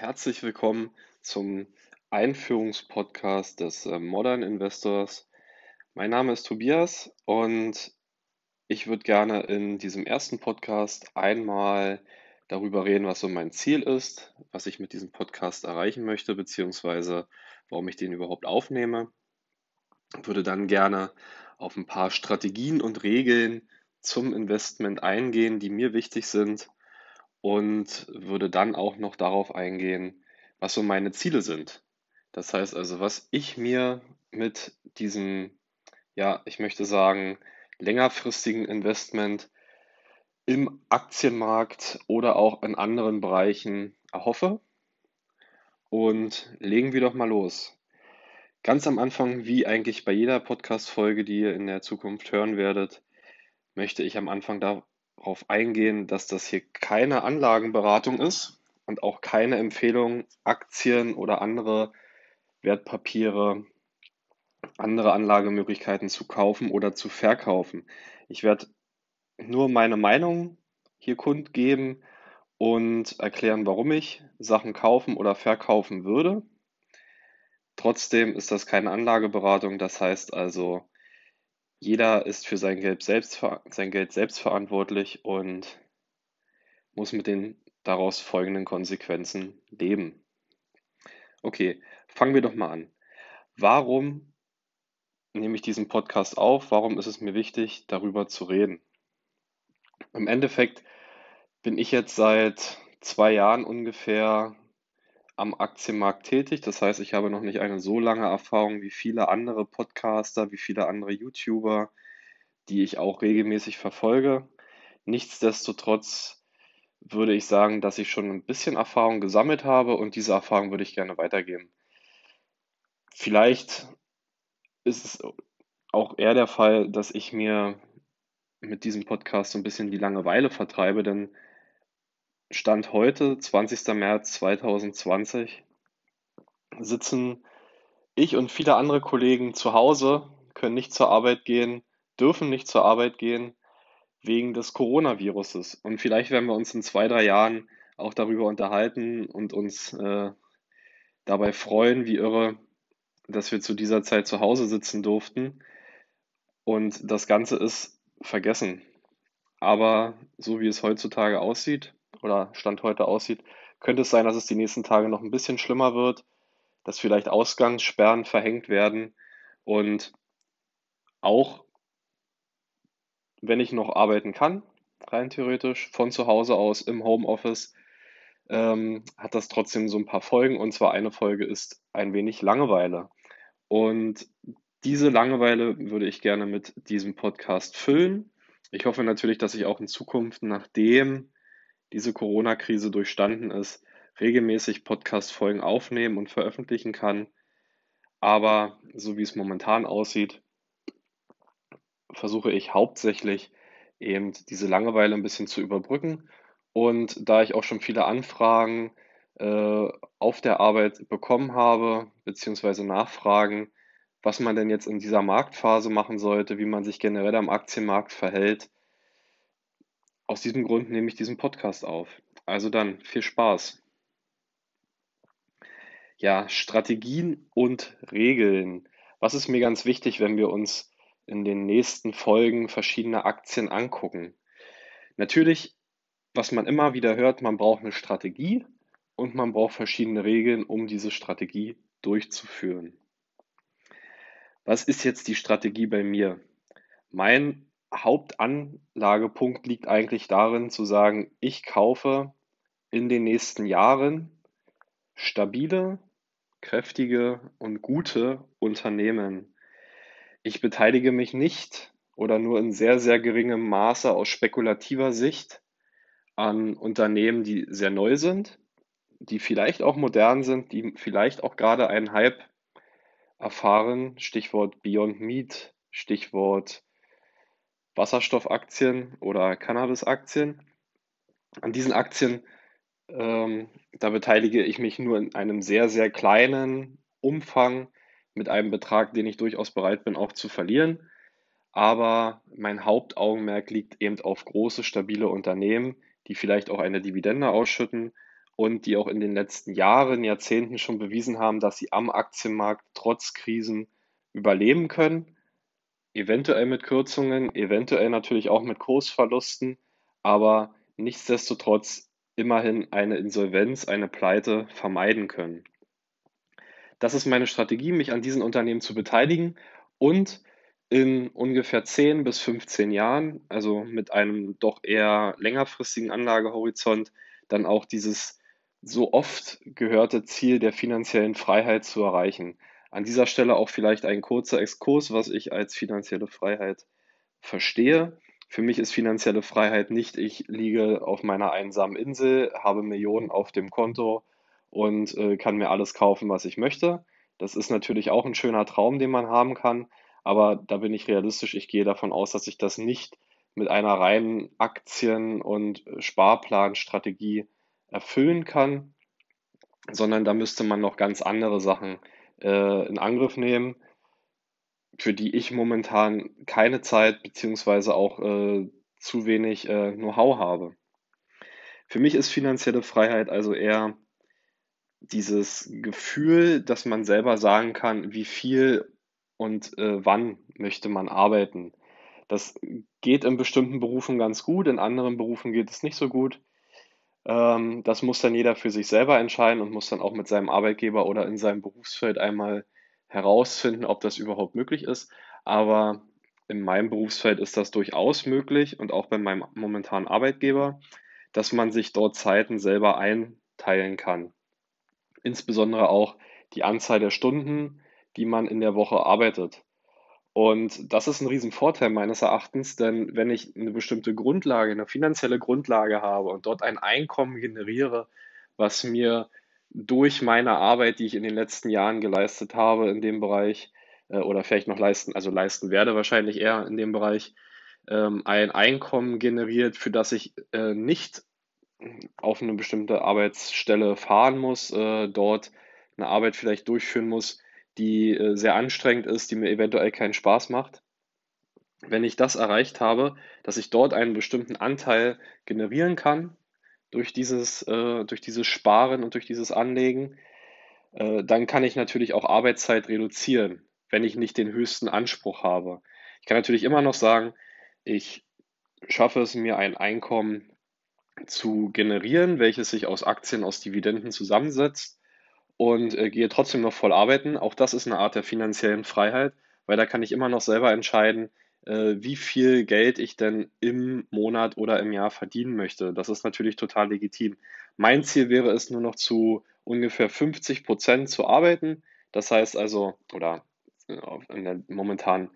herzlich willkommen zum Einführungspodcast des äh, Modern Investors. Mein Name ist Tobias und ich würde gerne in diesem ersten Podcast einmal darüber reden, was so mein Ziel ist, was ich mit diesem Podcast erreichen möchte, beziehungsweise warum ich den überhaupt aufnehme. Ich würde dann gerne auf ein paar Strategien und Regeln zum Investment eingehen, die mir wichtig sind und würde dann auch noch darauf eingehen, was so meine Ziele sind. Das heißt also, was ich mir mit diesem, ja, ich möchte sagen, längerfristigen Investment im Aktienmarkt oder auch in anderen Bereichen erhoffe. Und legen wir doch mal los. Ganz am Anfang, wie eigentlich bei jeder Podcast-Folge, die ihr in der Zukunft hören werdet, möchte ich am Anfang darauf eingehen, dass das hier keine Anlagenberatung ist und auch keine Empfehlung, Aktien oder andere Wertpapiere, andere Anlagemöglichkeiten zu kaufen oder zu verkaufen. Ich werde nur meine Meinung hier kundgeben und erklären, warum ich Sachen kaufen oder verkaufen würde. Trotzdem ist das keine Anlageberatung, das heißt also, jeder ist für sein Geld selbst, sein Geld selbst verantwortlich und muss mit den daraus folgenden Konsequenzen leben. Okay, fangen wir doch mal an. Warum nehme ich diesen Podcast auf? Warum ist es mir wichtig, darüber zu reden? Im Endeffekt bin ich jetzt seit zwei Jahren ungefähr am Aktienmarkt tätig. Das heißt, ich habe noch nicht eine so lange Erfahrung wie viele andere Podcaster, wie viele andere YouTuber, die ich auch regelmäßig verfolge. Nichtsdestotrotz würde ich sagen, dass ich schon ein bisschen Erfahrung gesammelt habe und diese Erfahrung würde ich gerne weitergeben. Vielleicht ist es auch eher der Fall, dass ich mir mit diesem Podcast so ein bisschen die Langeweile vertreibe, denn Stand heute, 20. März 2020, sitzen ich und viele andere Kollegen zu Hause, können nicht zur Arbeit gehen, dürfen nicht zur Arbeit gehen wegen des Coronaviruses. Und vielleicht werden wir uns in zwei, drei Jahren auch darüber unterhalten und uns äh, dabei freuen, wie irre, dass wir zu dieser Zeit zu Hause sitzen durften. Und das Ganze ist vergessen. Aber so wie es heutzutage aussieht, oder Stand heute aussieht, könnte es sein, dass es die nächsten Tage noch ein bisschen schlimmer wird, dass vielleicht Ausgangssperren verhängt werden und auch wenn ich noch arbeiten kann, rein theoretisch, von zu Hause aus im Homeoffice, ähm, hat das trotzdem so ein paar Folgen. Und zwar eine Folge ist ein wenig Langeweile. Und diese Langeweile würde ich gerne mit diesem Podcast füllen. Ich hoffe natürlich, dass ich auch in Zukunft, nachdem diese Corona-Krise durchstanden ist, regelmäßig Podcast-Folgen aufnehmen und veröffentlichen kann. Aber so wie es momentan aussieht, versuche ich hauptsächlich eben diese Langeweile ein bisschen zu überbrücken. Und da ich auch schon viele Anfragen äh, auf der Arbeit bekommen habe, beziehungsweise Nachfragen, was man denn jetzt in dieser Marktphase machen sollte, wie man sich generell am Aktienmarkt verhält, aus diesem Grund nehme ich diesen Podcast auf. Also dann, viel Spaß. Ja, Strategien und Regeln. Was ist mir ganz wichtig, wenn wir uns in den nächsten Folgen verschiedene Aktien angucken? Natürlich, was man immer wieder hört, man braucht eine Strategie und man braucht verschiedene Regeln, um diese Strategie durchzuführen. Was ist jetzt die Strategie bei mir? Mein Hauptanlagepunkt liegt eigentlich darin zu sagen, ich kaufe in den nächsten Jahren stabile, kräftige und gute Unternehmen. Ich beteilige mich nicht oder nur in sehr, sehr geringem Maße aus spekulativer Sicht an Unternehmen, die sehr neu sind, die vielleicht auch modern sind, die vielleicht auch gerade einen Hype erfahren. Stichwort Beyond Meat, Stichwort Wasserstoffaktien oder Cannabisaktien. An diesen Aktien, ähm, da beteilige ich mich nur in einem sehr, sehr kleinen Umfang mit einem Betrag, den ich durchaus bereit bin, auch zu verlieren. Aber mein Hauptaugenmerk liegt eben auf große, stabile Unternehmen, die vielleicht auch eine Dividende ausschütten und die auch in den letzten Jahren, Jahrzehnten schon bewiesen haben, dass sie am Aktienmarkt trotz Krisen überleben können. Eventuell mit Kürzungen, eventuell natürlich auch mit Kursverlusten, aber nichtsdestotrotz immerhin eine Insolvenz, eine Pleite vermeiden können. Das ist meine Strategie, mich an diesen Unternehmen zu beteiligen und in ungefähr 10 bis 15 Jahren, also mit einem doch eher längerfristigen Anlagehorizont, dann auch dieses so oft gehörte Ziel der finanziellen Freiheit zu erreichen. An dieser Stelle auch vielleicht ein kurzer Exkurs, was ich als finanzielle Freiheit verstehe. Für mich ist finanzielle Freiheit nicht, ich liege auf meiner einsamen Insel, habe Millionen auf dem Konto und äh, kann mir alles kaufen, was ich möchte. Das ist natürlich auch ein schöner Traum, den man haben kann, aber da bin ich realistisch. Ich gehe davon aus, dass ich das nicht mit einer reinen Aktien- und Sparplanstrategie erfüllen kann, sondern da müsste man noch ganz andere Sachen äh, in Angriff nehmen, für die ich momentan keine Zeit beziehungsweise auch äh, zu wenig äh, Know-how habe. Für mich ist finanzielle Freiheit also eher dieses Gefühl, dass man selber sagen kann, wie viel und äh, wann möchte man arbeiten. Das geht in bestimmten Berufen ganz gut, in anderen Berufen geht es nicht so gut. Ähm, das muss dann jeder für sich selber entscheiden und muss dann auch mit seinem Arbeitgeber oder in seinem Berufsfeld einmal herausfinden, ob das überhaupt möglich ist. Aber in meinem Berufsfeld ist das durchaus möglich und auch bei meinem momentanen Arbeitgeber, dass man sich dort Zeiten selber einteilen kann. Insbesondere auch die Anzahl der Stunden, die man in der Woche arbeitet. Und das ist ein Riesenvorteil meines Erachtens, denn wenn ich eine bestimmte Grundlage, eine finanzielle Grundlage habe und dort ein Einkommen generiere, was mir durch meine Arbeit, die ich in den letzten Jahren geleistet habe in dem Bereich, äh, oder vielleicht noch leisten, also leisten werde wahrscheinlich eher in dem Bereich, ähm, ein Einkommen generiert, für das ich äh, nicht auf eine bestimmte Arbeitsstelle fahren muss, äh, dort eine Arbeit vielleicht durchführen muss, die äh, sehr anstrengend ist, die mir eventuell keinen Spaß macht. Wenn ich das erreicht habe, dass ich dort einen bestimmten Anteil generieren kann durch dieses, äh, durch dieses Sparen und durch dieses Anlegen, äh, dann kann ich natürlich auch Arbeitszeit reduzieren, wenn ich nicht den höchsten Anspruch habe. Ich kann natürlich immer noch sagen, ich schaffe es mir ein Einkommen zu generieren, welches sich aus Aktien, aus Dividenden zusammensetzt und äh, gehe trotzdem noch voll arbeiten. Auch das ist eine Art der finanziellen Freiheit, weil da kann ich immer noch selber entscheiden, äh, wie viel Geld ich denn im Monat oder im Jahr verdienen möchte. Das ist natürlich total legitim. Mein Ziel wäre es nur noch zu ungefähr 50 Prozent zu arbeiten. Das heißt also, oder äh, in der momentanen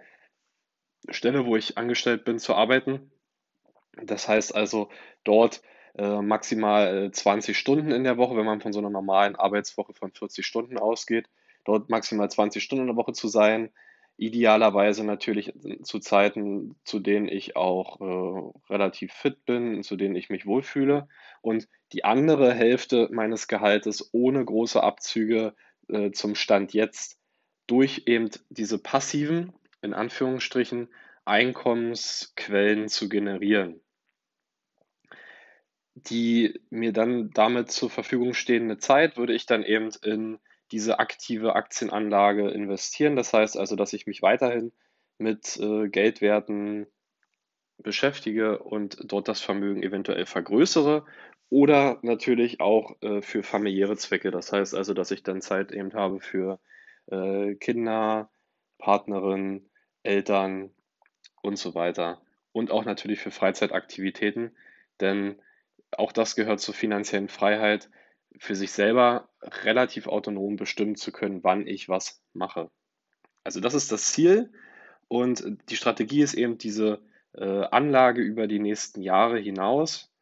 Stelle, wo ich angestellt bin, zu arbeiten. Das heißt also, dort äh, maximal 20 äh, Stunden in der Woche, wenn man von so einer normalen Arbeitswoche von 40 Stunden ausgeht, dort maximal 20 Stunden in der Woche zu sein. Idealerweise natürlich zu Zeiten, zu denen ich auch äh, relativ fit bin, zu denen ich mich wohlfühle. Und die andere Hälfte meines Gehaltes ohne große Abzüge äh, zum Stand jetzt durch eben diese passiven, in Anführungsstrichen, Einkommensquellen zu generieren die mir dann damit zur Verfügung stehende Zeit würde ich dann eben in diese aktive Aktienanlage investieren. Das heißt also, dass ich mich weiterhin mit äh, Geldwerten beschäftige und dort das Vermögen eventuell vergrößere oder natürlich auch äh, für familiäre Zwecke. Das heißt also, dass ich dann Zeit eben habe für äh, Kinder, Partnerin, Eltern und so weiter. Und auch natürlich für Freizeitaktivitäten, denn auch das gehört zur finanziellen Freiheit, für sich selber relativ autonom bestimmen zu können, wann ich was mache. Also das ist das Ziel und die Strategie ist eben diese äh, Anlage über die nächsten Jahre hinaus.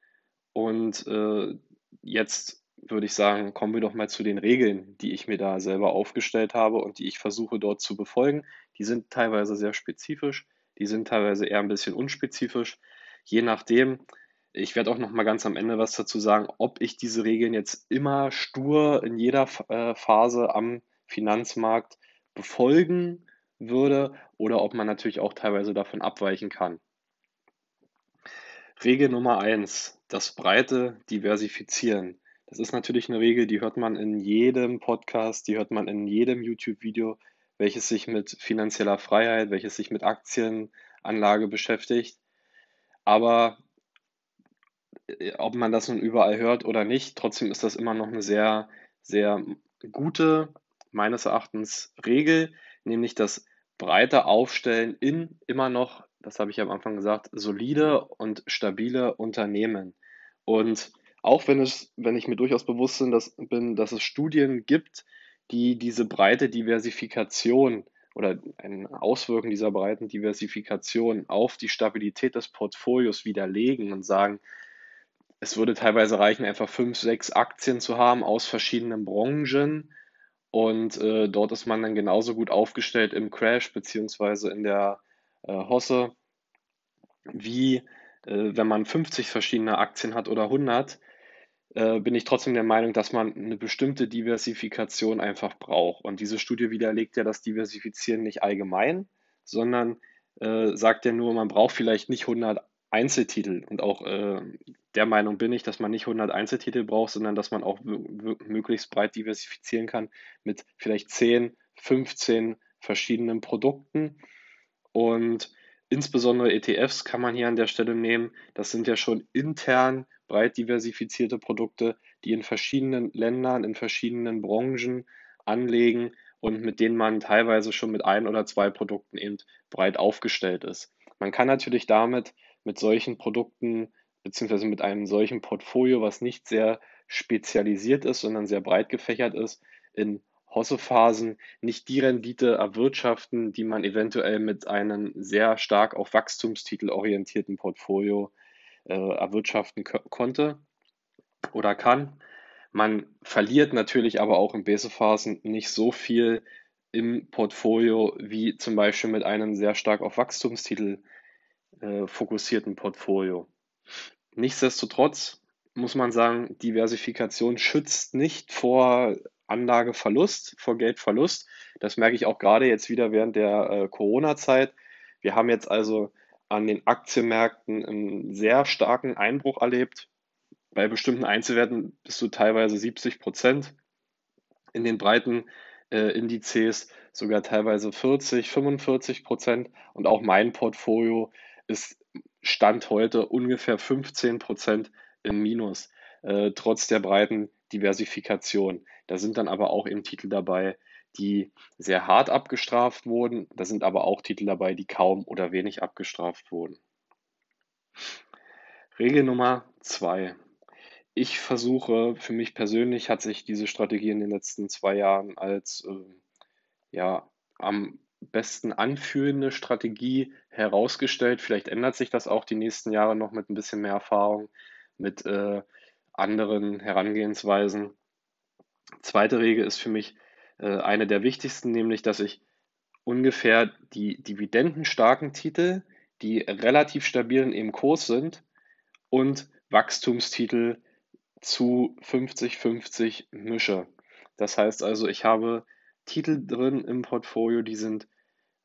Und äh, jetzt würde ich sagen, kommen wir doch mal zu den Regeln, die ich mir da selber aufgestellt habe und die ich versuche dort zu befolgen. Die sind teilweise sehr spezifisch, die sind teilweise eher ein bisschen unspezifisch. Je nachdem, ich werde auch noch mal ganz am Ende was dazu sagen, ob ich diese Regeln jetzt immer stur in jeder äh, Phase am Finanzmarkt befolgen würde oder ob man natürlich auch teilweise davon abweichen kann. Regel Nummer eins: das breite Diversifizieren. Das ist natürlich eine Regel, die hört man in jedem Podcast, die hört man in jedem YouTube-Video, welches sich mit finanzieller Freiheit, welches sich mit Aktienanlage beschäftigt. Aber ob man das nun überall hört oder nicht, trotzdem ist das immer noch eine sehr, sehr gute, meines Erachtens, Regel, nämlich das breite Aufstellen in immer noch, das habe ich am Anfang gesagt, solide und stabile Unternehmen. Und auch wenn, es, wenn ich mir durchaus bewusst bin, dass es Studien gibt, die diese breite Diversifikation oder ein Auswirken dieser breiten Diversifikation auf die Stabilität des Portfolios widerlegen und sagen, es würde teilweise reichen, einfach fünf, sechs Aktien zu haben aus verschiedenen Branchen und äh, dort ist man dann genauso gut aufgestellt im Crash beziehungsweise in der äh, Hosse, wie äh, wenn man 50 verschiedene Aktien hat oder 100, äh, bin ich trotzdem der Meinung, dass man eine bestimmte Diversifikation einfach braucht. Und diese Studie widerlegt ja das Diversifizieren nicht allgemein, sondern äh, sagt ja nur, man braucht vielleicht nicht 100 Einzeltitel. Und auch äh, der Meinung bin ich, dass man nicht 100 Einzeltitel braucht, sondern dass man auch möglichst breit diversifizieren kann mit vielleicht 10, 15 verschiedenen Produkten. Und insbesondere ETFs kann man hier an der Stelle nehmen. Das sind ja schon intern breit diversifizierte Produkte, die in verschiedenen Ländern, in verschiedenen Branchen anlegen und mit denen man teilweise schon mit ein oder zwei Produkten eben breit aufgestellt ist. Man kann natürlich damit mit solchen Produkten beziehungsweise mit einem solchen Portfolio, was nicht sehr spezialisiert ist, sondern sehr breit gefächert ist, in Hossephasen nicht die Rendite erwirtschaften, die man eventuell mit einem sehr stark auf Wachstumstitel orientierten Portfolio äh, erwirtschaften konnte oder kann. Man verliert natürlich aber auch in Base-Phasen nicht so viel im Portfolio wie zum Beispiel mit einem sehr stark auf Wachstumstitel äh, fokussierten Portfolio. Nichtsdestotrotz muss man sagen, Diversifikation schützt nicht vor Anlageverlust, vor Geldverlust. Das merke ich auch gerade jetzt wieder während der äh, Corona-Zeit. Wir haben jetzt also an den Aktienmärkten einen sehr starken Einbruch erlebt. Bei bestimmten Einzelwerten bis zu teilweise 70 Prozent. In den breiten äh, Indizes sogar teilweise 40, 45 Prozent. Und auch mein Portfolio ist Stand heute ungefähr 15 Prozent im Minus, äh, trotz der breiten Diversifikation. Da sind dann aber auch eben Titel dabei, die sehr hart abgestraft wurden. Da sind aber auch Titel dabei, die kaum oder wenig abgestraft wurden. Regel Nummer zwei. Ich versuche, für mich persönlich hat sich diese Strategie in den letzten zwei Jahren als äh, ja, am besten anfühlende Strategie herausgestellt. Vielleicht ändert sich das auch die nächsten Jahre noch mit ein bisschen mehr Erfahrung, mit äh, anderen Herangehensweisen. Zweite Regel ist für mich äh, eine der wichtigsten, nämlich dass ich ungefähr die dividendenstarken Titel, die relativ stabil im Kurs sind, und Wachstumstitel zu 50-50 mische. Das heißt also, ich habe Titel drin im Portfolio, die sind,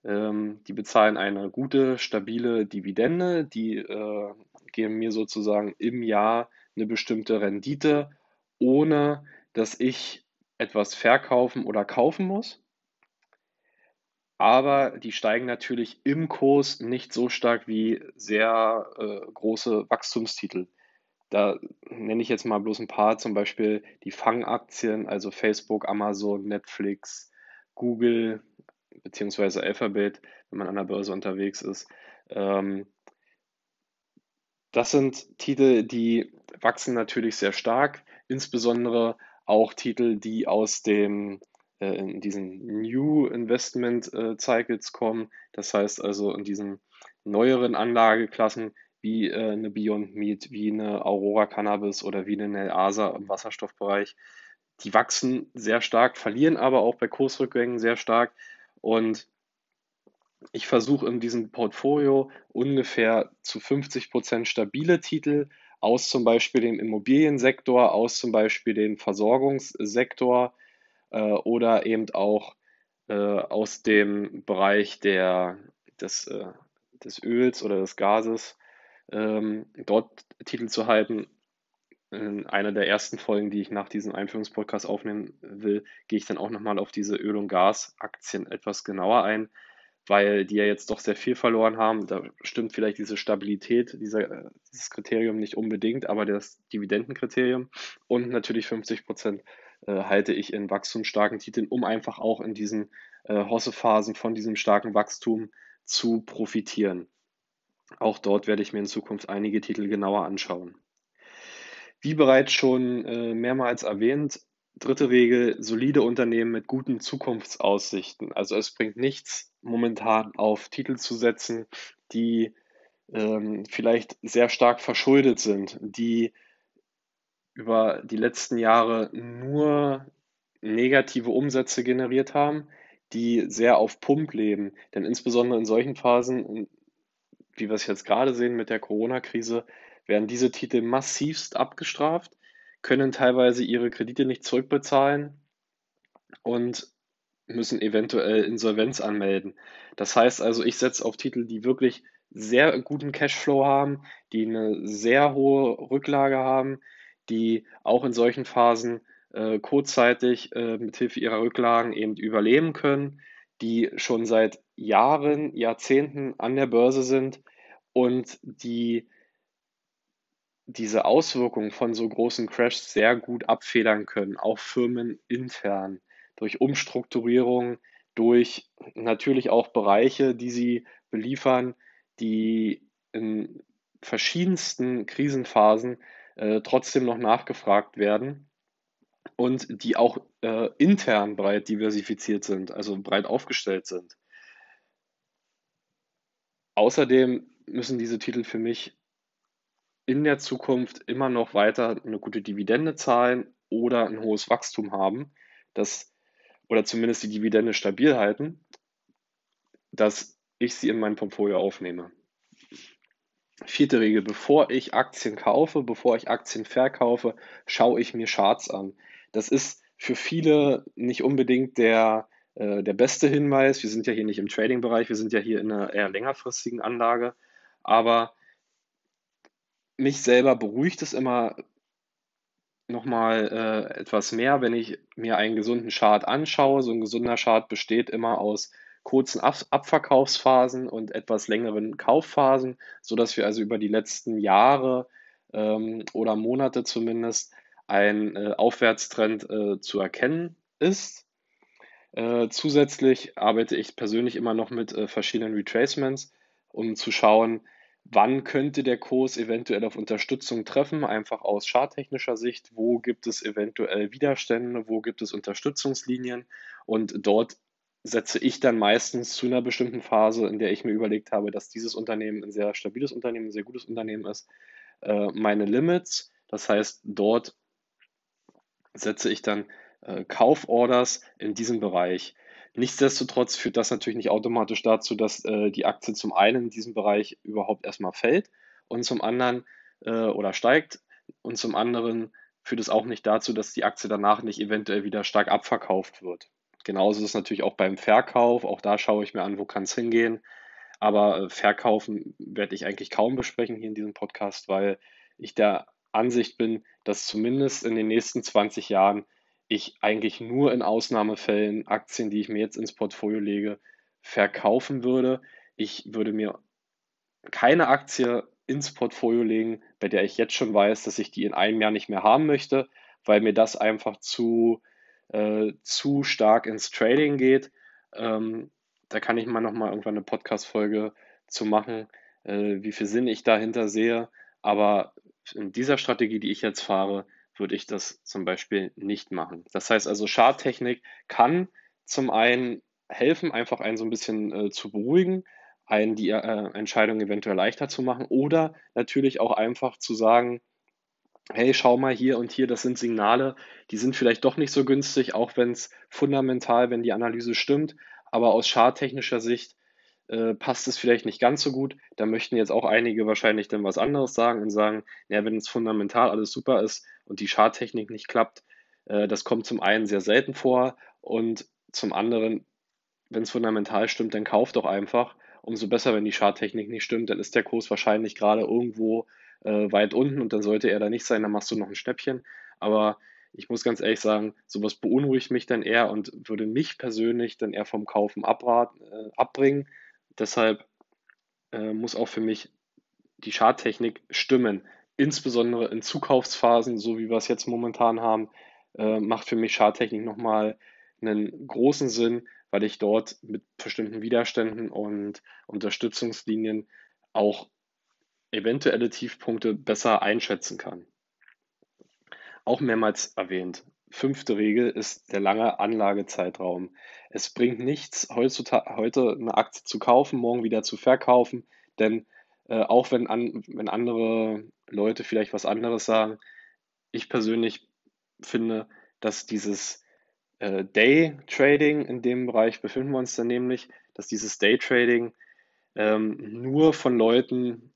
ähm, die bezahlen eine gute, stabile Dividende, die äh, geben mir sozusagen im Jahr eine bestimmte Rendite, ohne dass ich etwas verkaufen oder kaufen muss. Aber die steigen natürlich im Kurs nicht so stark wie sehr äh, große Wachstumstitel. Da nenne ich jetzt mal bloß ein paar, zum Beispiel die Fangaktien, also Facebook, Amazon, Netflix, Google beziehungsweise Alphabet, wenn man an der Börse unterwegs ist. Ähm, das sind Titel, die wachsen natürlich sehr stark, insbesondere auch Titel, die aus dem äh, in diesen New Investment äh, Cycles kommen. Das heißt also in diesen neueren Anlageklassen wie äh, eine Beyond Meat, wie eine Aurora Cannabis oder wie eine Nelasa im Wasserstoffbereich. Die wachsen sehr stark, verlieren aber auch bei Kursrückgängen sehr stark. Und ich versuche in diesem Portfolio ungefähr zu 50 Prozent stabile Titel aus zum Beispiel dem Immobiliensektor, aus zum Beispiel dem Versorgungssektor äh, oder eben auch äh, aus dem Bereich der, des, äh, des Öls oder des Gases ähm, dort Titel zu halten. In einer der ersten Folgen, die ich nach diesem Einführungspodcast aufnehmen will, gehe ich dann auch nochmal auf diese Öl- und Gasaktien etwas genauer ein, weil die ja jetzt doch sehr viel verloren haben. Da stimmt vielleicht diese Stabilität, dieser, dieses Kriterium nicht unbedingt, aber das Dividendenkriterium und natürlich 50 Prozent äh, halte ich in wachstumsstarken Titeln, um einfach auch in diesen äh, Hossephasen von diesem starken Wachstum zu profitieren. Auch dort werde ich mir in Zukunft einige Titel genauer anschauen. Wie bereits schon äh, mehrmals erwähnt, dritte Regel, solide Unternehmen mit guten Zukunftsaussichten. Also es bringt nichts, momentan auf Titel zu setzen, die ähm, vielleicht sehr stark verschuldet sind, die über die letzten Jahre nur negative Umsätze generiert haben, die sehr auf Pump leben. Denn insbesondere in solchen Phasen, wie wir es jetzt gerade sehen mit der Corona-Krise, werden diese Titel massivst abgestraft, können teilweise ihre Kredite nicht zurückbezahlen und müssen eventuell Insolvenz anmelden. Das heißt also, ich setze auf Titel, die wirklich sehr guten Cashflow haben, die eine sehr hohe Rücklage haben, die auch in solchen Phasen äh, kurzzeitig äh, mithilfe ihrer Rücklagen eben überleben können, die schon seit Jahren, Jahrzehnten an der Börse sind und die diese Auswirkungen von so großen Crashs sehr gut abfedern können, auch Firmen intern, durch Umstrukturierung, durch natürlich auch Bereiche, die sie beliefern, die in verschiedensten Krisenphasen äh, trotzdem noch nachgefragt werden und die auch äh, intern breit diversifiziert sind, also breit aufgestellt sind. Außerdem müssen diese Titel für mich in der Zukunft immer noch weiter eine gute Dividende zahlen oder ein hohes Wachstum haben, das, oder zumindest die Dividende stabil halten, dass ich sie in mein Portfolio aufnehme. Vierte Regel, bevor ich Aktien kaufe, bevor ich Aktien verkaufe, schaue ich mir Charts an. Das ist für viele nicht unbedingt der, äh, der beste Hinweis. Wir sind ja hier nicht im Trading-Bereich, wir sind ja hier in einer eher längerfristigen Anlage. Aber mich selber beruhigt es immer nochmal äh, etwas mehr, wenn ich mir einen gesunden Chart anschaue. So ein gesunder Chart besteht immer aus kurzen Ab Abverkaufsphasen und etwas längeren Kaufphasen, sodass wir also über die letzten Jahre ähm, oder Monate zumindest ein äh, Aufwärtstrend äh, zu erkennen ist. Äh, zusätzlich arbeite ich persönlich immer noch mit äh, verschiedenen Retracements, um zu schauen, wann könnte der Kurs eventuell auf Unterstützung treffen, einfach aus charttechnischer Sicht, wo gibt es eventuell Widerstände, wo gibt es Unterstützungslinien und dort setze ich dann meistens zu einer bestimmten Phase, in der ich mir überlegt habe, dass dieses Unternehmen ein sehr stabiles Unternehmen, ein sehr gutes Unternehmen ist, äh, meine Limits. Das heißt, dort setze ich dann äh, Kauforders in diesem Bereich. Nichtsdestotrotz führt das natürlich nicht automatisch dazu, dass äh, die Aktie zum einen in diesem Bereich überhaupt erstmal fällt und zum anderen oder steigt und zum anderen führt es auch nicht dazu, dass die Aktie danach nicht eventuell wieder stark abverkauft wird. Genauso ist es natürlich auch beim Verkauf. Auch da schaue ich mir an, wo kann es hingehen. Aber äh, Verkaufen werde ich eigentlich kaum besprechen hier in diesem Podcast, weil ich der Ansicht bin, dass zumindest in den nächsten 20 Jahren ich eigentlich nur in Ausnahmefällen Aktien, die ich mir jetzt ins Portfolio lege, verkaufen würde. Ich würde mir keine Aktie ins Portfolio legen, bei der ich jetzt schon weiß, dass ich die in einem Jahr nicht mehr haben möchte, weil mir das einfach zu äh, zu stark ins Trading geht. Ähm, da kann ich mal nochmal irgendwann eine Podcast-Folge zu machen, äh, wie viel Sinn ich dahinter sehe. Aber in dieser Strategie, die ich jetzt fahre, würde ich das zum Beispiel nicht machen. Das heißt also, Charttechnik kann zum einen helfen, einfach einen so ein bisschen äh, zu beruhigen, einen die äh, Entscheidung eventuell leichter zu machen oder natürlich auch einfach zu sagen, hey, schau mal hier und hier, das sind Signale, die sind vielleicht doch nicht so günstig, auch wenn es fundamental, wenn die Analyse stimmt, aber aus charttechnischer Sicht äh, passt es vielleicht nicht ganz so gut. Da möchten jetzt auch einige wahrscheinlich dann was anderes sagen und sagen, ja, wenn es fundamental alles super ist und die Charttechnik nicht klappt, äh, das kommt zum einen sehr selten vor und zum anderen, wenn es fundamental stimmt, dann kauft doch einfach. Umso besser, wenn die Charttechnik nicht stimmt, dann ist der Kurs wahrscheinlich gerade irgendwo äh, weit unten und dann sollte er da nicht sein, dann machst du noch ein Schnäppchen. Aber ich muss ganz ehrlich sagen, sowas beunruhigt mich dann eher und würde mich persönlich dann eher vom Kaufen abraten, äh, abbringen. Deshalb äh, muss auch für mich die Charttechnik stimmen. Insbesondere in Zukaufsphasen, so wie wir es jetzt momentan haben, äh, macht für mich Charttechnik nochmal einen großen Sinn, weil ich dort mit bestimmten Widerständen und Unterstützungslinien auch eventuelle Tiefpunkte besser einschätzen kann. Auch mehrmals erwähnt. Fünfte Regel ist der lange Anlagezeitraum. Es bringt nichts, heutzutage, heute eine Aktie zu kaufen, morgen wieder zu verkaufen, denn äh, auch wenn, an, wenn andere Leute vielleicht was anderes sagen, ich persönlich finde, dass dieses äh, Day Trading, in dem Bereich befinden wir uns dann nämlich, dass dieses Day Trading ähm, nur von Leuten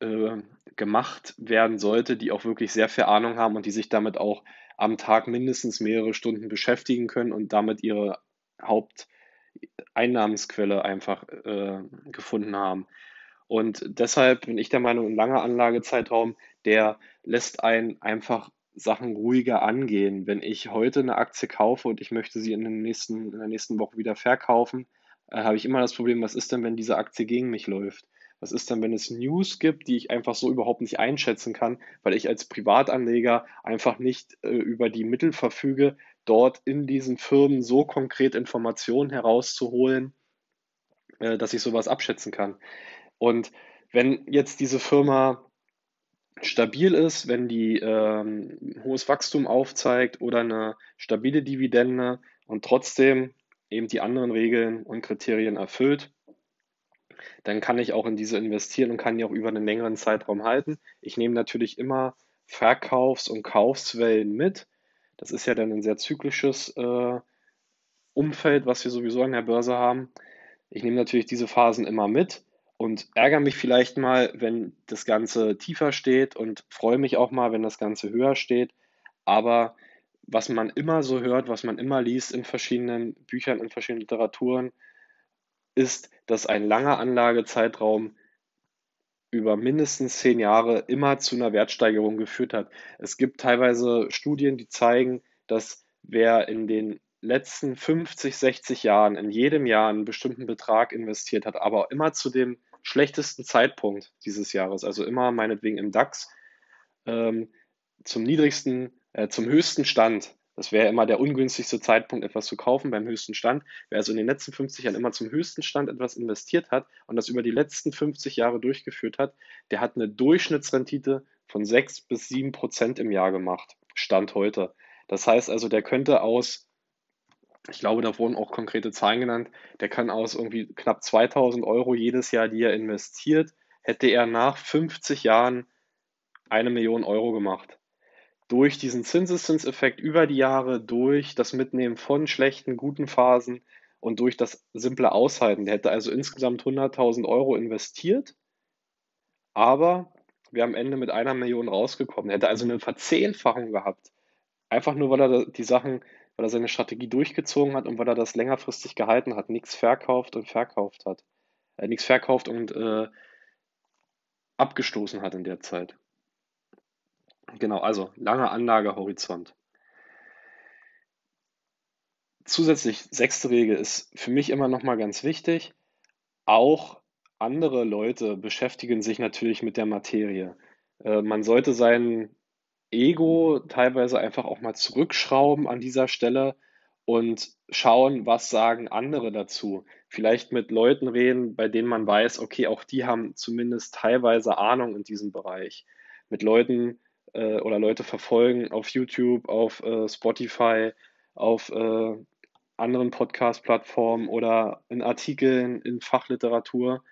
äh, gemacht werden sollte, die auch wirklich sehr viel Ahnung haben und die sich damit auch am Tag mindestens mehrere Stunden beschäftigen können und damit ihre Haupteinnahmensquelle einfach äh, gefunden haben. Und deshalb bin ich der Meinung, ein langer Anlagezeitraum, der lässt einen einfach Sachen ruhiger angehen. Wenn ich heute eine Aktie kaufe und ich möchte sie in, den nächsten, in der nächsten Woche wieder verkaufen, äh, habe ich immer das Problem, was ist denn, wenn diese Aktie gegen mich läuft? Was ist denn, wenn es News gibt, die ich einfach so überhaupt nicht einschätzen kann, weil ich als Privatanleger einfach nicht äh, über die Mittel verfüge, dort in diesen Firmen so konkret Informationen herauszuholen, äh, dass ich sowas abschätzen kann. Und wenn jetzt diese Firma stabil ist, wenn die ähm, hohes Wachstum aufzeigt oder eine stabile Dividende und trotzdem eben die anderen Regeln und Kriterien erfüllt, dann kann ich auch in diese investieren und kann die auch über einen längeren Zeitraum halten. Ich nehme natürlich immer Verkaufs- und Kaufswellen mit. Das ist ja dann ein sehr zyklisches äh, Umfeld, was wir sowieso an der Börse haben. Ich nehme natürlich diese Phasen immer mit und ärgere mich vielleicht mal, wenn das Ganze tiefer steht und freue mich auch mal, wenn das Ganze höher steht. Aber was man immer so hört, was man immer liest in verschiedenen Büchern, in verschiedenen Literaturen, ist, dass ein langer Anlagezeitraum über mindestens zehn Jahre immer zu einer Wertsteigerung geführt hat. Es gibt teilweise Studien, die zeigen, dass wer in den letzten 50, 60 Jahren in jedem Jahr einen bestimmten Betrag investiert hat, aber immer zu dem schlechtesten Zeitpunkt dieses Jahres, also immer meinetwegen im DAX, ähm, zum niedrigsten, äh, zum höchsten Stand das wäre immer der ungünstigste Zeitpunkt, etwas zu kaufen beim höchsten Stand. Wer also in den letzten 50 Jahren immer zum höchsten Stand etwas investiert hat und das über die letzten 50 Jahre durchgeführt hat, der hat eine Durchschnittsrendite von 6 bis 7 Prozent im Jahr gemacht. Stand heute. Das heißt also, der könnte aus, ich glaube, da wurden auch konkrete Zahlen genannt, der kann aus irgendwie knapp 2000 Euro jedes Jahr, die er investiert, hätte er nach 50 Jahren eine Million Euro gemacht durch diesen Zinseszinseffekt über die Jahre, durch das Mitnehmen von schlechten, guten Phasen und durch das simple Aushalten. Der hätte also insgesamt 100.000 Euro investiert, aber wir am Ende mit einer Million rausgekommen. Er hätte also eine Verzehnfachung gehabt. Einfach nur, weil er die Sachen, weil er seine Strategie durchgezogen hat und weil er das längerfristig gehalten hat, nichts verkauft und verkauft hat. Äh, nichts verkauft und äh, abgestoßen hat in der Zeit. Genau, also langer Anlagehorizont. Zusätzlich, sechste Regel ist für mich immer noch mal ganz wichtig. Auch andere Leute beschäftigen sich natürlich mit der Materie. Äh, man sollte sein Ego teilweise einfach auch mal zurückschrauben an dieser Stelle und schauen, was sagen andere dazu. Vielleicht mit Leuten reden, bei denen man weiß, okay, auch die haben zumindest teilweise Ahnung in diesem Bereich. Mit Leuten, äh, oder Leute verfolgen auf YouTube, auf äh, Spotify, auf äh, anderen Podcast-Plattformen oder in Artikeln, in Fachliteratur.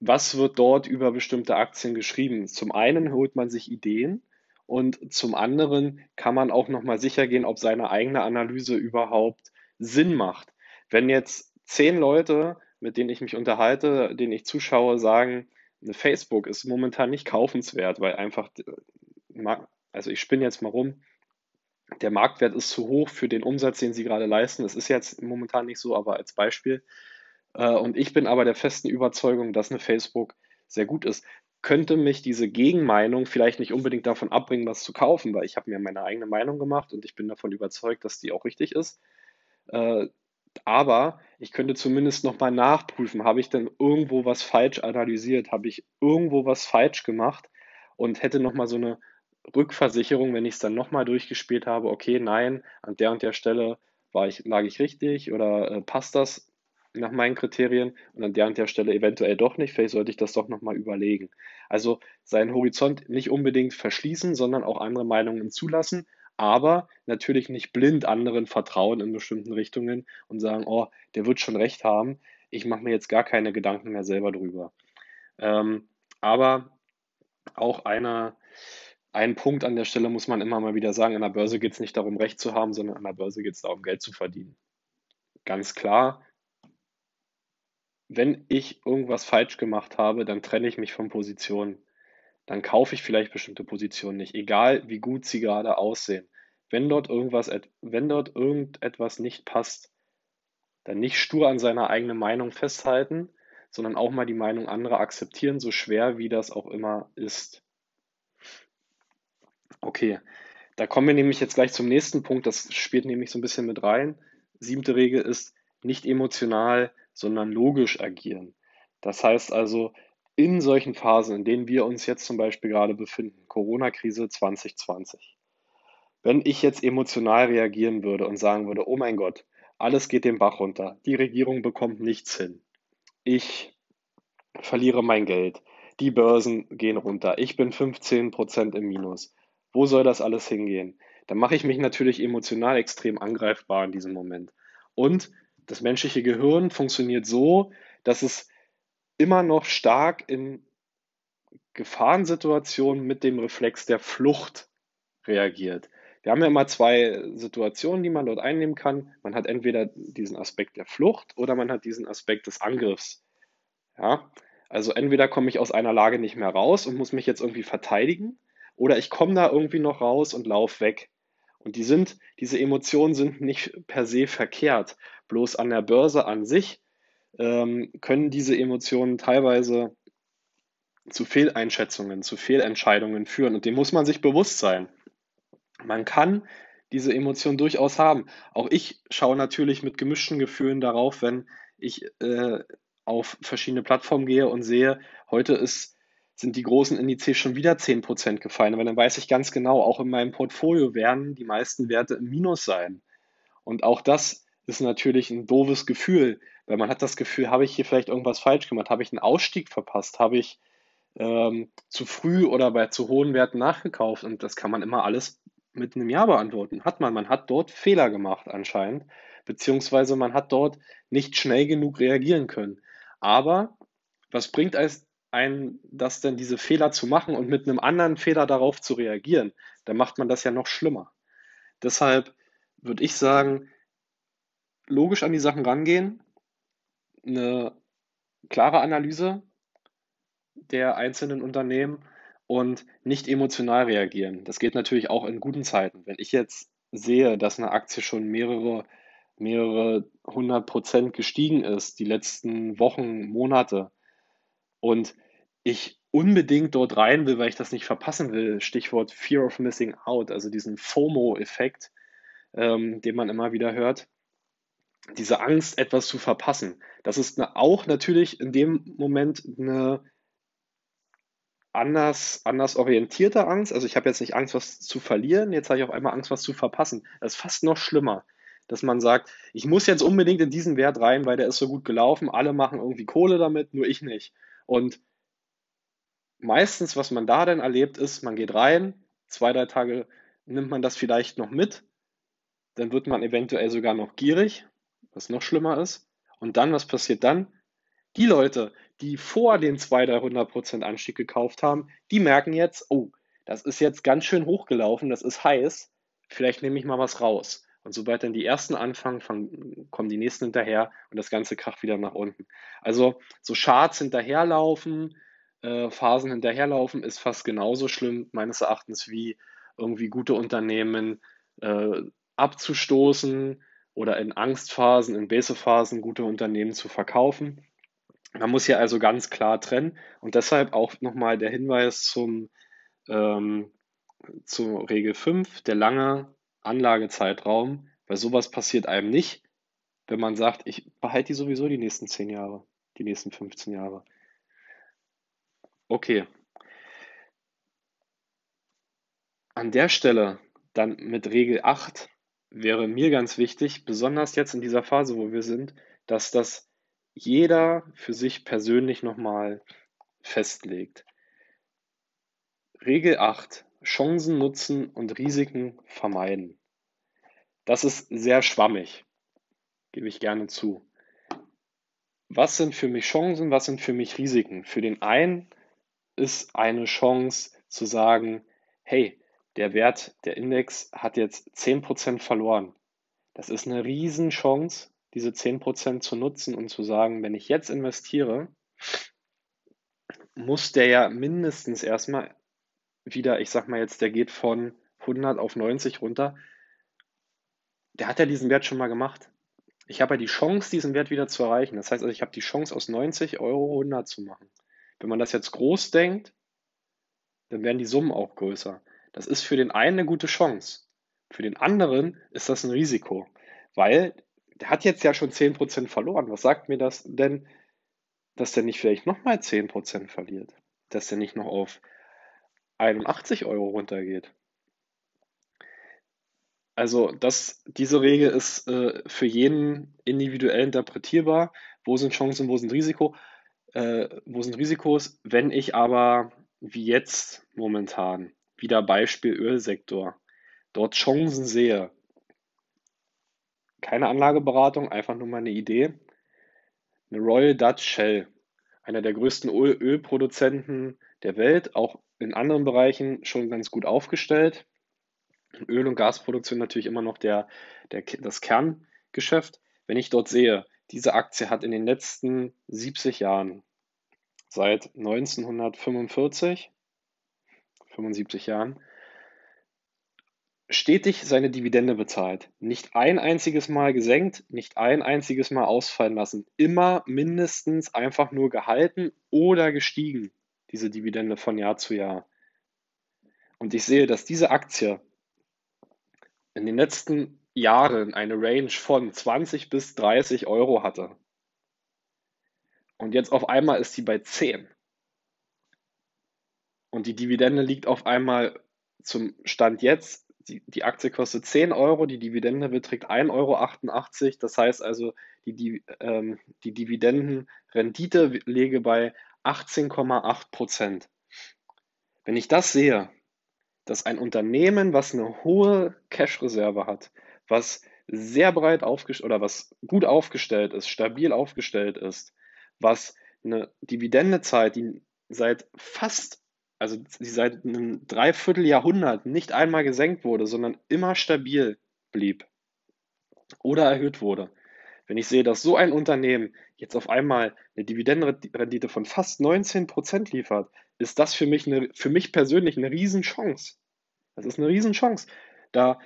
Was wird dort über bestimmte Aktien geschrieben? Zum einen holt man sich Ideen und zum anderen kann man auch nochmal sicher gehen, ob seine eigene Analyse überhaupt Sinn macht. Wenn jetzt zehn Leute, mit denen ich mich unterhalte, denen ich zuschaue, sagen, Facebook ist momentan nicht kaufenswert, weil einfach also ich spinne jetzt mal rum, der Marktwert ist zu hoch für den Umsatz, den sie gerade leisten. Das ist jetzt momentan nicht so, aber als Beispiel. Äh, und ich bin aber der festen Überzeugung, dass eine Facebook sehr gut ist. könnte mich diese Gegenmeinung vielleicht nicht unbedingt davon abbringen, was zu kaufen, weil ich habe mir meine eigene Meinung gemacht und ich bin davon überzeugt, dass die auch richtig ist. Äh, aber ich könnte zumindest nochmal nachprüfen, habe ich denn irgendwo was falsch analysiert, habe ich irgendwo was falsch gemacht und hätte nochmal so eine Rückversicherung, wenn ich es dann nochmal durchgespielt habe, okay, nein, an der und der Stelle war ich, lag ich richtig oder äh, passt das nach meinen Kriterien und an der und der Stelle eventuell doch nicht, vielleicht sollte ich das doch nochmal überlegen. Also seinen Horizont nicht unbedingt verschließen, sondern auch andere Meinungen zulassen, aber natürlich nicht blind anderen vertrauen in bestimmten Richtungen und sagen, oh, der wird schon recht haben, ich mache mir jetzt gar keine Gedanken mehr selber drüber. Ähm, aber auch einer, ein Punkt an der Stelle muss man immer mal wieder sagen, an der Börse geht es nicht darum, Recht zu haben, sondern an der Börse geht es darum, Geld zu verdienen. Ganz klar, wenn ich irgendwas falsch gemacht habe, dann trenne ich mich von Positionen. Dann kaufe ich vielleicht bestimmte Positionen nicht, egal wie gut sie gerade aussehen. Wenn dort irgendwas, wenn dort irgendetwas nicht passt, dann nicht stur an seiner eigenen Meinung festhalten, sondern auch mal die Meinung anderer akzeptieren, so schwer wie das auch immer ist. Okay, da kommen wir nämlich jetzt gleich zum nächsten Punkt, das spielt nämlich so ein bisschen mit rein. Siebte Regel ist, nicht emotional, sondern logisch agieren. Das heißt also, in solchen Phasen, in denen wir uns jetzt zum Beispiel gerade befinden, Corona-Krise 2020, wenn ich jetzt emotional reagieren würde und sagen würde, oh mein Gott, alles geht den Bach runter, die Regierung bekommt nichts hin, ich verliere mein Geld, die Börsen gehen runter, ich bin 15% im Minus, wo soll das alles hingehen? Dann mache ich mich natürlich emotional extrem angreifbar in diesem Moment. Und das menschliche Gehirn funktioniert so, dass es immer noch stark in Gefahrensituationen mit dem Reflex der Flucht reagiert. Wir haben ja immer zwei Situationen, die man dort einnehmen kann. Man hat entweder diesen Aspekt der Flucht oder man hat diesen Aspekt des Angriffs. Ja? Also entweder komme ich aus einer Lage nicht mehr raus und muss mich jetzt irgendwie verteidigen, oder ich komme da irgendwie noch raus und laufe weg. Und die sind, diese Emotionen sind nicht per se verkehrt. Bloß an der Börse an sich ähm, können diese Emotionen teilweise zu Fehleinschätzungen, zu Fehlentscheidungen führen. Und dem muss man sich bewusst sein. Man kann diese Emotionen durchaus haben. Auch ich schaue natürlich mit gemischten Gefühlen darauf, wenn ich äh, auf verschiedene Plattformen gehe und sehe, heute ist sind die großen Indizes schon wieder 10% gefallen. Aber dann weiß ich ganz genau, auch in meinem Portfolio werden die meisten Werte im Minus sein. Und auch das ist natürlich ein doofes Gefühl, weil man hat das Gefühl, habe ich hier vielleicht irgendwas falsch gemacht? Habe ich einen Ausstieg verpasst? Habe ich ähm, zu früh oder bei zu hohen Werten nachgekauft? Und das kann man immer alles mit einem Ja beantworten. Hat man. Man hat dort Fehler gemacht anscheinend, beziehungsweise man hat dort nicht schnell genug reagieren können. Aber was bringt als einen, das denn diese Fehler zu machen und mit einem anderen Fehler darauf zu reagieren, dann macht man das ja noch schlimmer. Deshalb würde ich sagen, logisch an die Sachen rangehen, eine klare Analyse der einzelnen Unternehmen und nicht emotional reagieren. Das geht natürlich auch in guten Zeiten. Wenn ich jetzt sehe, dass eine Aktie schon mehrere, mehrere hundert Prozent gestiegen ist, die letzten Wochen, Monate, und ich unbedingt dort rein will, weil ich das nicht verpassen will. Stichwort Fear of Missing Out, also diesen FOMO-Effekt, ähm, den man immer wieder hört. Diese Angst, etwas zu verpassen. Das ist eine, auch natürlich in dem Moment eine anders, anders orientierte Angst. Also ich habe jetzt nicht Angst, was zu verlieren, jetzt habe ich auf einmal Angst, was zu verpassen. Das ist fast noch schlimmer, dass man sagt, ich muss jetzt unbedingt in diesen Wert rein, weil der ist so gut gelaufen, alle machen irgendwie Kohle damit, nur ich nicht. Und meistens, was man da dann erlebt, ist, man geht rein, zwei, drei Tage nimmt man das vielleicht noch mit, dann wird man eventuell sogar noch gierig, was noch schlimmer ist. Und dann, was passiert dann? Die Leute, die vor den 200, 300% Anstieg gekauft haben, die merken jetzt, oh, das ist jetzt ganz schön hochgelaufen, das ist heiß, vielleicht nehme ich mal was raus. Und sobald dann die ersten anfangen, fangen, kommen die nächsten hinterher und das ganze kracht wieder nach unten. Also so Charts hinterherlaufen, äh, Phasen hinterherlaufen, ist fast genauso schlimm, meines Erachtens, wie irgendwie gute Unternehmen äh, abzustoßen oder in Angstphasen, in Base-Phasen gute Unternehmen zu verkaufen. Man muss hier also ganz klar trennen und deshalb auch nochmal der Hinweis zum, ähm, zur Regel 5, der lange Anlagezeitraum, weil sowas passiert einem nicht, wenn man sagt, ich behalte die sowieso die nächsten 10 Jahre, die nächsten 15 Jahre. Okay. An der Stelle dann mit Regel 8 wäre mir ganz wichtig, besonders jetzt in dieser Phase, wo wir sind, dass das jeder für sich persönlich nochmal festlegt. Regel 8. Chancen nutzen und Risiken vermeiden. Das ist sehr schwammig, gebe ich gerne zu. Was sind für mich Chancen, was sind für mich Risiken? Für den einen ist eine Chance zu sagen, hey, der Wert, der Index hat jetzt 10% verloren. Das ist eine Riesenchance, diese 10% zu nutzen und zu sagen, wenn ich jetzt investiere, muss der ja mindestens erstmal wieder, ich sag mal jetzt, der geht von 100 auf 90 runter. Der hat ja diesen Wert schon mal gemacht. Ich habe ja die Chance, diesen Wert wieder zu erreichen. Das heißt also, ich habe die Chance, aus 90 Euro 100 zu machen. Wenn man das jetzt groß denkt, dann werden die Summen auch größer. Das ist für den einen eine gute Chance. Für den anderen ist das ein Risiko, weil der hat jetzt ja schon 10% verloren. Was sagt mir das denn, dass der nicht vielleicht nochmal 10% verliert? Dass der nicht noch auf 81 Euro runtergeht? Also das, diese Regel ist äh, für jeden individuell interpretierbar. Wo sind Chancen, wo sind Risiko, äh, wo sind Risikos? Wenn ich aber wie jetzt momentan wieder Beispiel Ölsektor, dort Chancen sehe. Keine Anlageberatung, einfach nur mal eine Idee. Eine Royal Dutch Shell, einer der größten Ölproduzenten der Welt, auch in anderen Bereichen schon ganz gut aufgestellt. Öl- und Gasproduktion natürlich immer noch der, der, das Kerngeschäft. Wenn ich dort sehe, diese Aktie hat in den letzten 70 Jahren, seit 1945, 75 Jahren, stetig seine Dividende bezahlt. Nicht ein einziges Mal gesenkt, nicht ein einziges Mal ausfallen lassen. Immer mindestens einfach nur gehalten oder gestiegen, diese Dividende von Jahr zu Jahr. Und ich sehe, dass diese Aktie in den letzten Jahren eine Range von 20 bis 30 Euro hatte. Und jetzt auf einmal ist sie bei 10 und die Dividende liegt auf einmal zum Stand jetzt, die, die Aktie kostet 10 Euro, die Dividende beträgt 1,88 Euro. Das heißt also, die, die, ähm, die Dividendenrendite lege bei 18,8 Prozent. Wenn ich das sehe, dass ein Unternehmen, was eine hohe Cash-Reserve hat, was sehr breit aufgestellt oder was gut aufgestellt ist, stabil aufgestellt ist, was eine Dividende zahlt, die seit fast also die seit einem Dreivierteljahrhundert nicht einmal gesenkt wurde, sondern immer stabil blieb oder erhöht wurde. Wenn ich sehe, dass so ein Unternehmen jetzt auf einmal eine Dividendenrendite von fast 19 Prozent liefert, ist das für mich, eine, für mich persönlich eine Riesenchance. Das ist eine Riesenchance. Da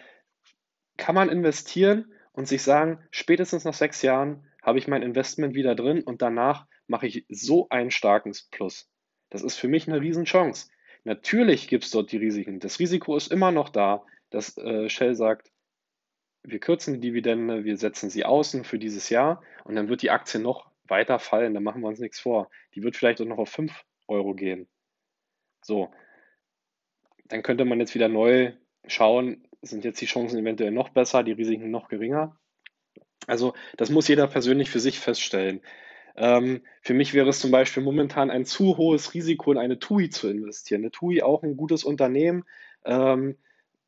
kann man investieren und sich sagen, spätestens nach sechs Jahren habe ich mein Investment wieder drin und danach mache ich so einen starken Plus. Das ist für mich eine Riesenchance. Natürlich gibt es dort die Risiken. Das Risiko ist immer noch da, dass äh, Shell sagt, wir kürzen die Dividende, wir setzen sie außen für dieses Jahr und dann wird die Aktie noch weiter fallen, da machen wir uns nichts vor. Die wird vielleicht auch noch auf 5 Euro gehen. So, dann könnte man jetzt wieder neu schauen, sind jetzt die Chancen eventuell noch besser, die Risiken noch geringer. Also das muss jeder persönlich für sich feststellen. Ähm, für mich wäre es zum Beispiel momentan ein zu hohes Risiko, in eine TUI zu investieren. Eine TUI auch ein gutes Unternehmen. Ähm,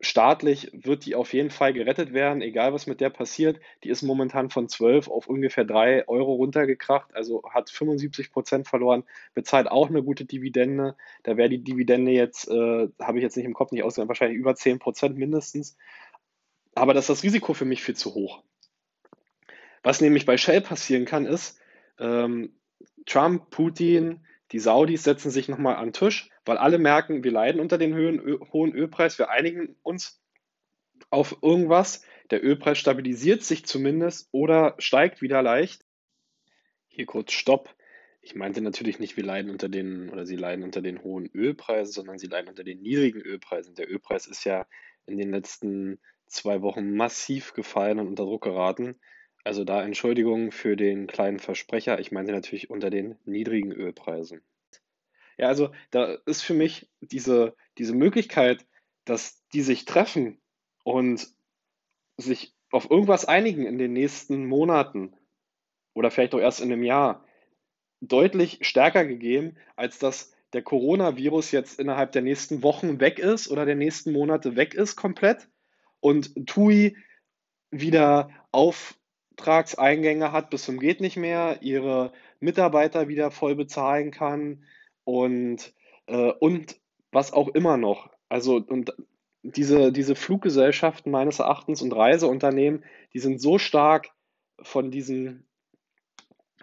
staatlich wird die auf jeden Fall gerettet werden, egal was mit der passiert. Die ist momentan von 12 auf ungefähr 3 Euro runtergekracht, also hat 75 Prozent verloren, bezahlt auch eine gute Dividende. Da wäre die Dividende jetzt, äh, habe ich jetzt nicht im Kopf nicht ausgegangen, wahrscheinlich über 10 Prozent mindestens. Aber das ist das Risiko für mich viel zu hoch. Was nämlich bei Shell passieren kann, ist, ähm, Trump, Putin, die Saudis setzen sich nochmal an den Tisch, weil alle merken, wir leiden unter dem hohen Ölpreis, wir einigen uns auf irgendwas. Der Ölpreis stabilisiert sich zumindest oder steigt wieder leicht. Hier kurz Stopp. ich meinte natürlich nicht, wir leiden unter den oder sie leiden unter den hohen Ölpreisen, sondern sie leiden unter den niedrigen Ölpreisen. Der Ölpreis ist ja in den letzten zwei Wochen massiv gefallen und unter Druck geraten. Also da Entschuldigung für den kleinen Versprecher. Ich meinte natürlich unter den niedrigen Ölpreisen. Ja, also da ist für mich diese, diese Möglichkeit, dass die sich treffen und sich auf irgendwas einigen in den nächsten Monaten oder vielleicht auch erst in einem Jahr, deutlich stärker gegeben, als dass der Coronavirus jetzt innerhalb der nächsten Wochen weg ist oder der nächsten Monate weg ist komplett und TUI wieder Auftragseingänge hat bis zum geht nicht mehr, ihre Mitarbeiter wieder voll bezahlen kann und, äh, und was auch immer noch. Also und diese, diese Fluggesellschaften meines Erachtens und Reiseunternehmen, die sind so stark von diesem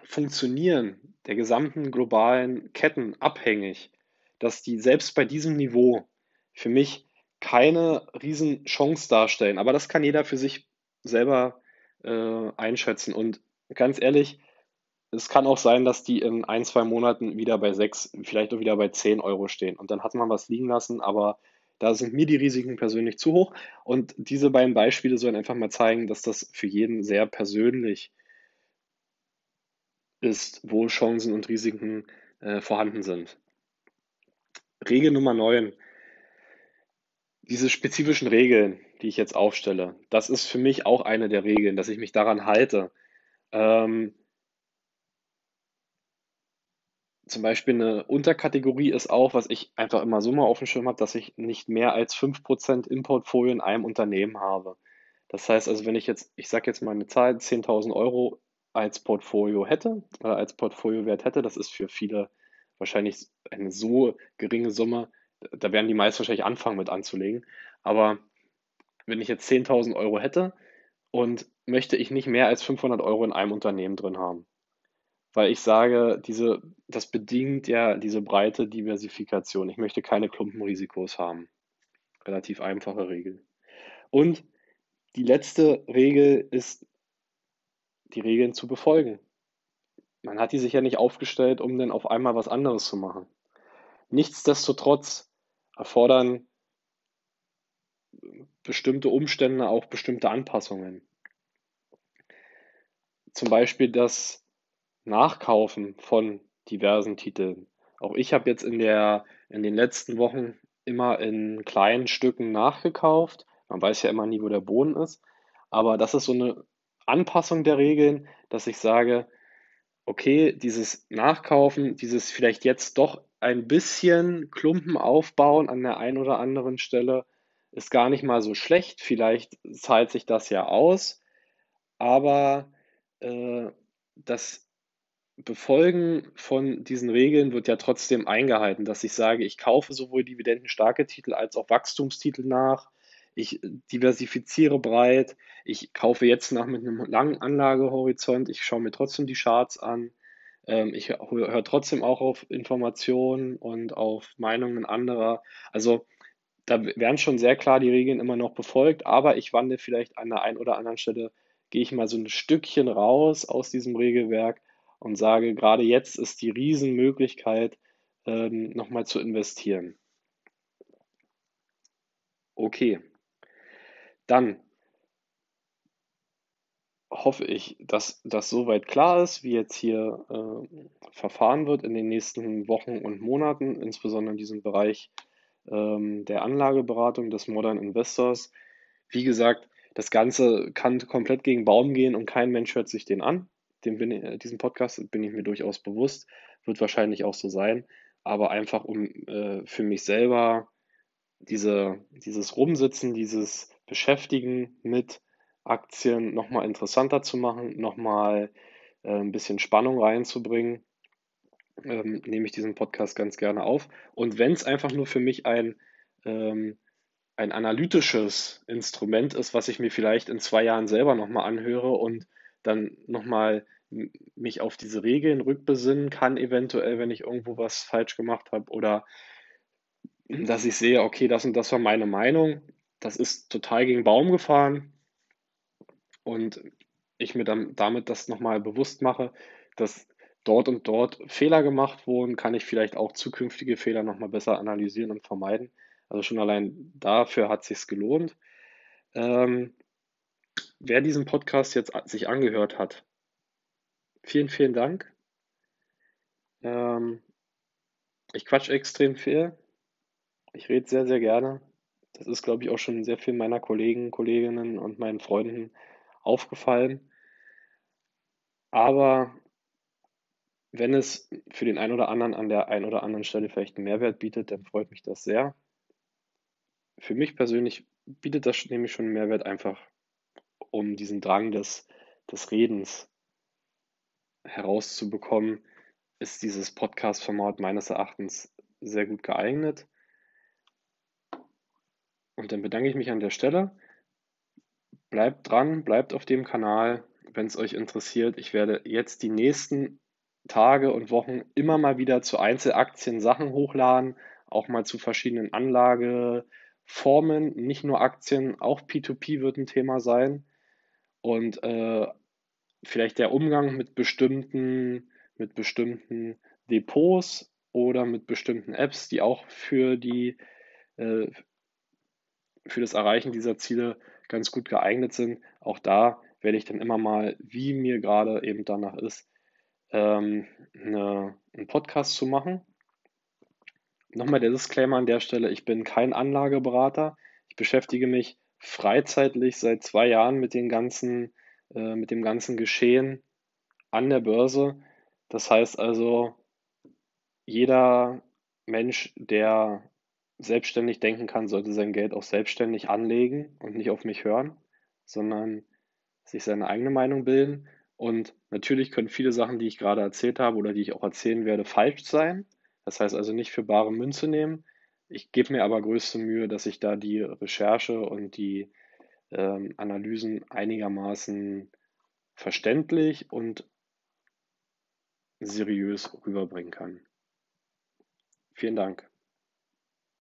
Funktionieren der gesamten globalen Ketten abhängig, dass die selbst bei diesem Niveau für mich keine Riesenchance darstellen. Aber das kann jeder für sich selber äh, einschätzen. Und ganz ehrlich, es kann auch sein, dass die in ein, zwei Monaten wieder bei sechs, vielleicht auch wieder bei zehn Euro stehen. Und dann hat man was liegen lassen, aber da sind mir die Risiken persönlich zu hoch. Und diese beiden Beispiele sollen einfach mal zeigen, dass das für jeden sehr persönlich ist, wo Chancen und Risiken äh, vorhanden sind. Regel Nummer 9. Diese spezifischen Regeln, die ich jetzt aufstelle, das ist für mich auch eine der Regeln, dass ich mich daran halte. Ähm, zum Beispiel eine Unterkategorie ist auch, was ich einfach immer so mal auf dem Schirm habe, dass ich nicht mehr als 5% im Portfolio in einem Unternehmen habe. Das heißt also, wenn ich jetzt, ich sage jetzt mal eine Zahl, 10.000 Euro als Portfolio hätte, äh, als Portfoliowert hätte, das ist für viele wahrscheinlich eine so geringe Summe, da werden die meist wahrscheinlich anfangen mit anzulegen. Aber wenn ich jetzt 10.000 Euro hätte und möchte ich nicht mehr als 500 Euro in einem Unternehmen drin haben, weil ich sage, diese, das bedingt ja diese breite Diversifikation. Ich möchte keine Klumpenrisikos haben. Relativ einfache Regel. Und die letzte Regel ist, die Regeln zu befolgen. Man hat die sich ja nicht aufgestellt, um dann auf einmal was anderes zu machen. Nichtsdestotrotz erfordern bestimmte Umstände auch bestimmte Anpassungen. Zum Beispiel das Nachkaufen von diversen Titeln. Auch ich habe jetzt in, der, in den letzten Wochen immer in kleinen Stücken nachgekauft. Man weiß ja immer nie, wo der Boden ist. Aber das ist so eine Anpassung der Regeln, dass ich sage, okay, dieses Nachkaufen, dieses vielleicht jetzt doch ein bisschen Klumpen aufbauen an der einen oder anderen Stelle, ist gar nicht mal so schlecht. Vielleicht zahlt sich das ja aus, aber äh, das Befolgen von diesen Regeln wird ja trotzdem eingehalten, dass ich sage, ich kaufe sowohl dividendenstarke Titel als auch Wachstumstitel nach. Ich diversifiziere breit. Ich kaufe jetzt nach mit einem langen Anlagehorizont. Ich schaue mir trotzdem die Charts an. Ähm, ich höre trotzdem auch auf Informationen und auf Meinungen anderer. Also da werden schon sehr klar die Regeln immer noch befolgt, aber ich wandle vielleicht an der einen oder anderen Stelle, gehe ich mal so ein Stückchen raus aus diesem Regelwerk und sage, gerade jetzt ist die Riesenmöglichkeit, ähm, nochmal zu investieren. Okay, dann hoffe ich, dass das soweit klar ist, wie jetzt hier äh, verfahren wird in den nächsten Wochen und Monaten, insbesondere in diesem Bereich ähm, der Anlageberatung des Modern Investors. Wie gesagt, das Ganze kann komplett gegen Baum gehen und kein Mensch hört sich den an dem bin, äh, diesem Podcast bin ich mir durchaus bewusst, wird wahrscheinlich auch so sein, aber einfach um äh, für mich selber diese, dieses Rumsitzen, dieses Beschäftigen mit Aktien nochmal interessanter zu machen, nochmal äh, ein bisschen Spannung reinzubringen, ähm, nehme ich diesen Podcast ganz gerne auf. Und wenn es einfach nur für mich ein, ähm, ein analytisches Instrument ist, was ich mir vielleicht in zwei Jahren selber nochmal anhöre und dann nochmal mich auf diese Regeln rückbesinnen kann, eventuell, wenn ich irgendwo was falsch gemacht habe oder dass ich sehe, okay, das und das war meine Meinung, das ist total gegen Baum gefahren und ich mir dann damit das nochmal bewusst mache, dass dort und dort Fehler gemacht wurden, kann ich vielleicht auch zukünftige Fehler nochmal besser analysieren und vermeiden. Also schon allein dafür hat es sich gelohnt. Ähm, wer diesen Podcast jetzt sich angehört hat, vielen, vielen Dank. Ähm, ich quatsch extrem viel. Ich rede sehr, sehr gerne. Das ist, glaube ich, auch schon sehr vielen meiner Kollegen, Kolleginnen und meinen Freunden aufgefallen. Aber wenn es für den einen oder anderen an der einen oder anderen Stelle vielleicht einen Mehrwert bietet, dann freut mich das sehr. Für mich persönlich bietet das nämlich schon einen Mehrwert einfach, um diesen Drang des, des Redens herauszubekommen, ist dieses Podcast-Format meines Erachtens sehr gut geeignet. Und dann bedanke ich mich an der Stelle. Bleibt dran, bleibt auf dem Kanal, wenn es euch interessiert. Ich werde jetzt die nächsten Tage und Wochen immer mal wieder zu Einzelaktien Sachen hochladen, auch mal zu verschiedenen Anlageformen, nicht nur Aktien, auch P2P wird ein Thema sein. Und äh, vielleicht der Umgang mit bestimmten, mit bestimmten Depots oder mit bestimmten Apps, die auch für die äh, für das Erreichen dieser Ziele ganz gut geeignet sind. Auch da werde ich dann immer mal, wie mir gerade eben danach ist, ähm, eine, einen Podcast zu machen. Nochmal der Disclaimer an der Stelle, ich bin kein Anlageberater. Ich beschäftige mich freizeitlich seit zwei Jahren mit, den ganzen, äh, mit dem ganzen Geschehen an der Börse. Das heißt also, jeder Mensch, der selbstständig denken kann, sollte sein Geld auch selbstständig anlegen und nicht auf mich hören, sondern sich seine eigene Meinung bilden. Und natürlich können viele Sachen, die ich gerade erzählt habe oder die ich auch erzählen werde, falsch sein. Das heißt also nicht für bare Münze nehmen. Ich gebe mir aber größte Mühe, dass ich da die Recherche und die ähm, Analysen einigermaßen verständlich und seriös rüberbringen kann. Vielen Dank.